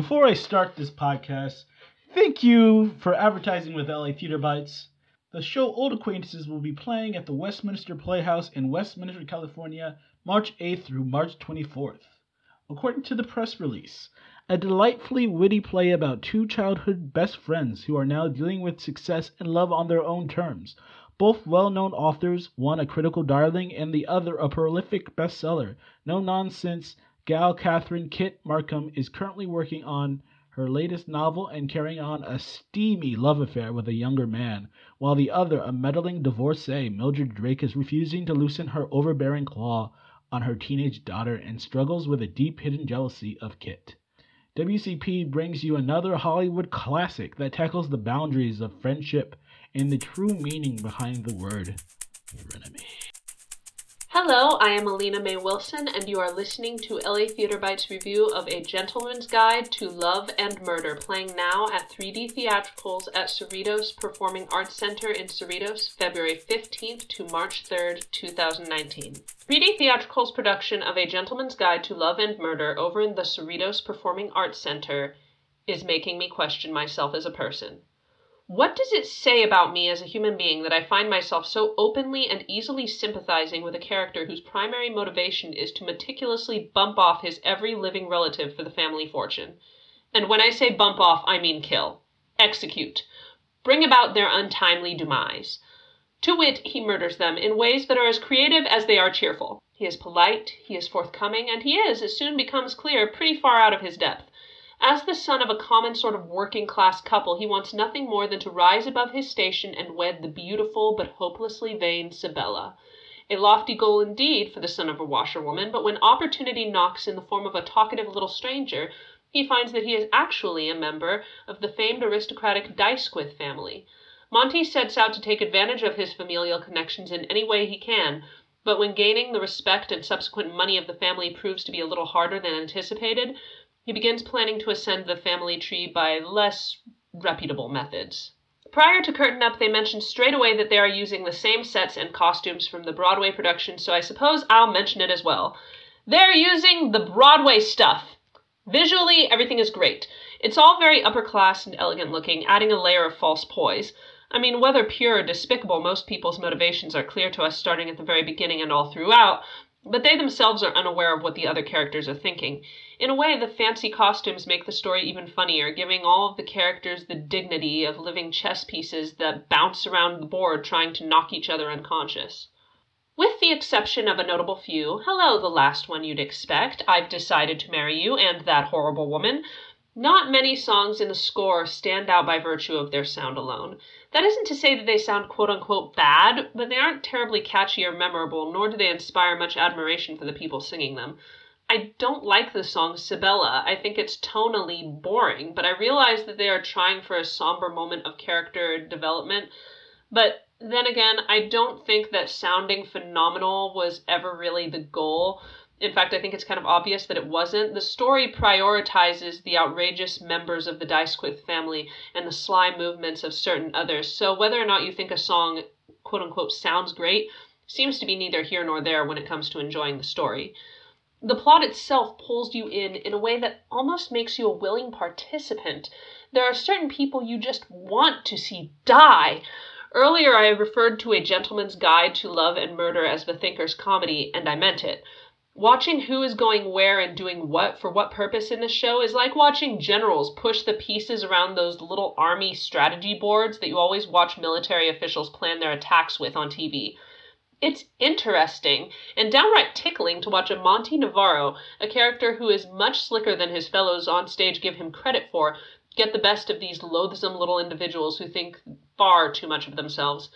Before I start this podcast, thank you for advertising with LA Theater Bites. The show Old Acquaintances will be playing at the Westminster Playhouse in Westminster, California, March 8th through March 24th. According to the press release, a delightfully witty play about two childhood best friends who are now dealing with success and love on their own terms. Both well known authors, one a critical darling and the other a prolific bestseller. No nonsense gal Catherine Kit Markham is currently working on her latest novel and carrying on a steamy love affair with a younger man, while the other, a meddling divorcee, Mildred Drake, is refusing to loosen her overbearing claw on her teenage daughter and struggles with a deep hidden jealousy of Kit. WCP brings you another Hollywood classic that tackles the boundaries of friendship and the true meaning behind the word frenemy. Hello, I am Alina May Wilson, and you are listening to LA Theater Bites review of A Gentleman's Guide to Love and Murder, playing now at 3D Theatricals at Cerritos Performing Arts Center in Cerritos, February 15th to March 3rd, 2019. 3D Theatricals' production of A Gentleman's Guide to Love and Murder over in the Cerritos Performing Arts Center is making me question myself as a person. What does it say about me as a human being that I find myself so openly and easily sympathizing with a character whose primary motivation is to meticulously bump off his every living relative for the family fortune? And when I say bump off, I mean kill, execute, bring about their untimely demise. To wit, he murders them in ways that are as creative as they are cheerful. He is polite, he is forthcoming, and he is, as soon becomes clear, pretty far out of his depth. As the son of a common sort of working class couple, he wants nothing more than to rise above his station and wed the beautiful but hopelessly vain Sibella. A lofty goal indeed for the son of a washerwoman, but when opportunity knocks in the form of a talkative little stranger, he finds that he is actually a member of the famed aristocratic D'Ysquith family. Monty sets out to take advantage of his familial connections in any way he can, but when gaining the respect and subsequent money of the family proves to be a little harder than anticipated, he begins planning to ascend the family tree by less reputable methods. Prior to Curtain Up, they mentioned straight away that they are using the same sets and costumes from the Broadway production, so I suppose I'll mention it as well. They're using the Broadway stuff. Visually, everything is great. It's all very upper class and elegant looking, adding a layer of false poise. I mean, whether pure or despicable, most people's motivations are clear to us starting at the very beginning and all throughout, but they themselves are unaware of what the other characters are thinking. In a way, the fancy costumes make the story even funnier, giving all of the characters the dignity of living chess pieces that bounce around the board trying to knock each other unconscious. With the exception of a notable few, hello, the last one you'd expect, I've decided to marry you, and that horrible woman, not many songs in the score stand out by virtue of their sound alone. That isn't to say that they sound quote unquote bad, but they aren't terribly catchy or memorable, nor do they inspire much admiration for the people singing them. I don't like the song Sibella. I think it's tonally boring, but I realize that they are trying for a somber moment of character development. But then again, I don't think that sounding phenomenal was ever really the goal. In fact, I think it's kind of obvious that it wasn't. The story prioritizes the outrageous members of the D'Ysquith family and the sly movements of certain others. So whether or not you think a song, quote unquote, sounds great, seems to be neither here nor there when it comes to enjoying the story the plot itself pulls you in in a way that almost makes you a willing participant. There are certain people you just want to see die. Earlier, I referred to A Gentleman's Guide to Love and Murder as the thinker's comedy, and I meant it. Watching who is going where and doing what for what purpose in the show is like watching generals push the pieces around those little army strategy boards that you always watch military officials plan their attacks with on TV. It's interesting and downright tickling to watch a Monty Navarro, a character who is much slicker than his fellows on stage give him credit for, get the best of these loathsome little individuals who think far too much of themselves.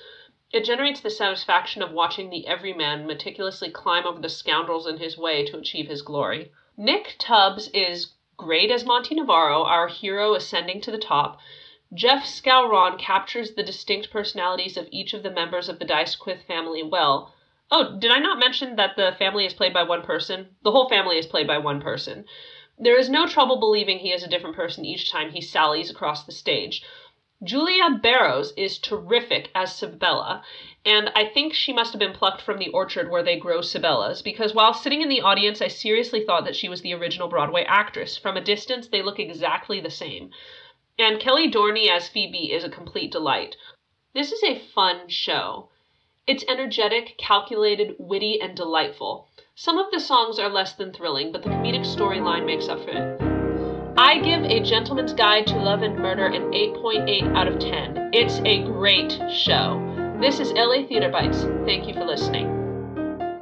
It generates the satisfaction of watching the everyman meticulously climb over the scoundrels in his way to achieve his glory. Nick Tubbs is great as Monty Navarro, our hero ascending to the top, Jeff Skowron captures the distinct personalities of each of the members of the D'Ysquith family well. Oh, did I not mention that the family is played by one person? The whole family is played by one person. There is no trouble believing he is a different person each time he sallies across the stage. Julia Barrows is terrific as Sibella, And I think she must have been plucked from the orchard where they grow Sibellas, because while sitting in the audience, I seriously thought that she was the original Broadway actress. From a distance, they look exactly the same. And Kelly Dorney as Phoebe is a complete delight. This is a fun show. It's energetic, calculated, witty, and delightful. Some of the songs are less than thrilling, but the comedic storyline makes up for it. I give A Gentleman's Guide to Love and Murder an 8.8 out of 10. It's a great show. This is LA Theater Bites. Thank you for listening.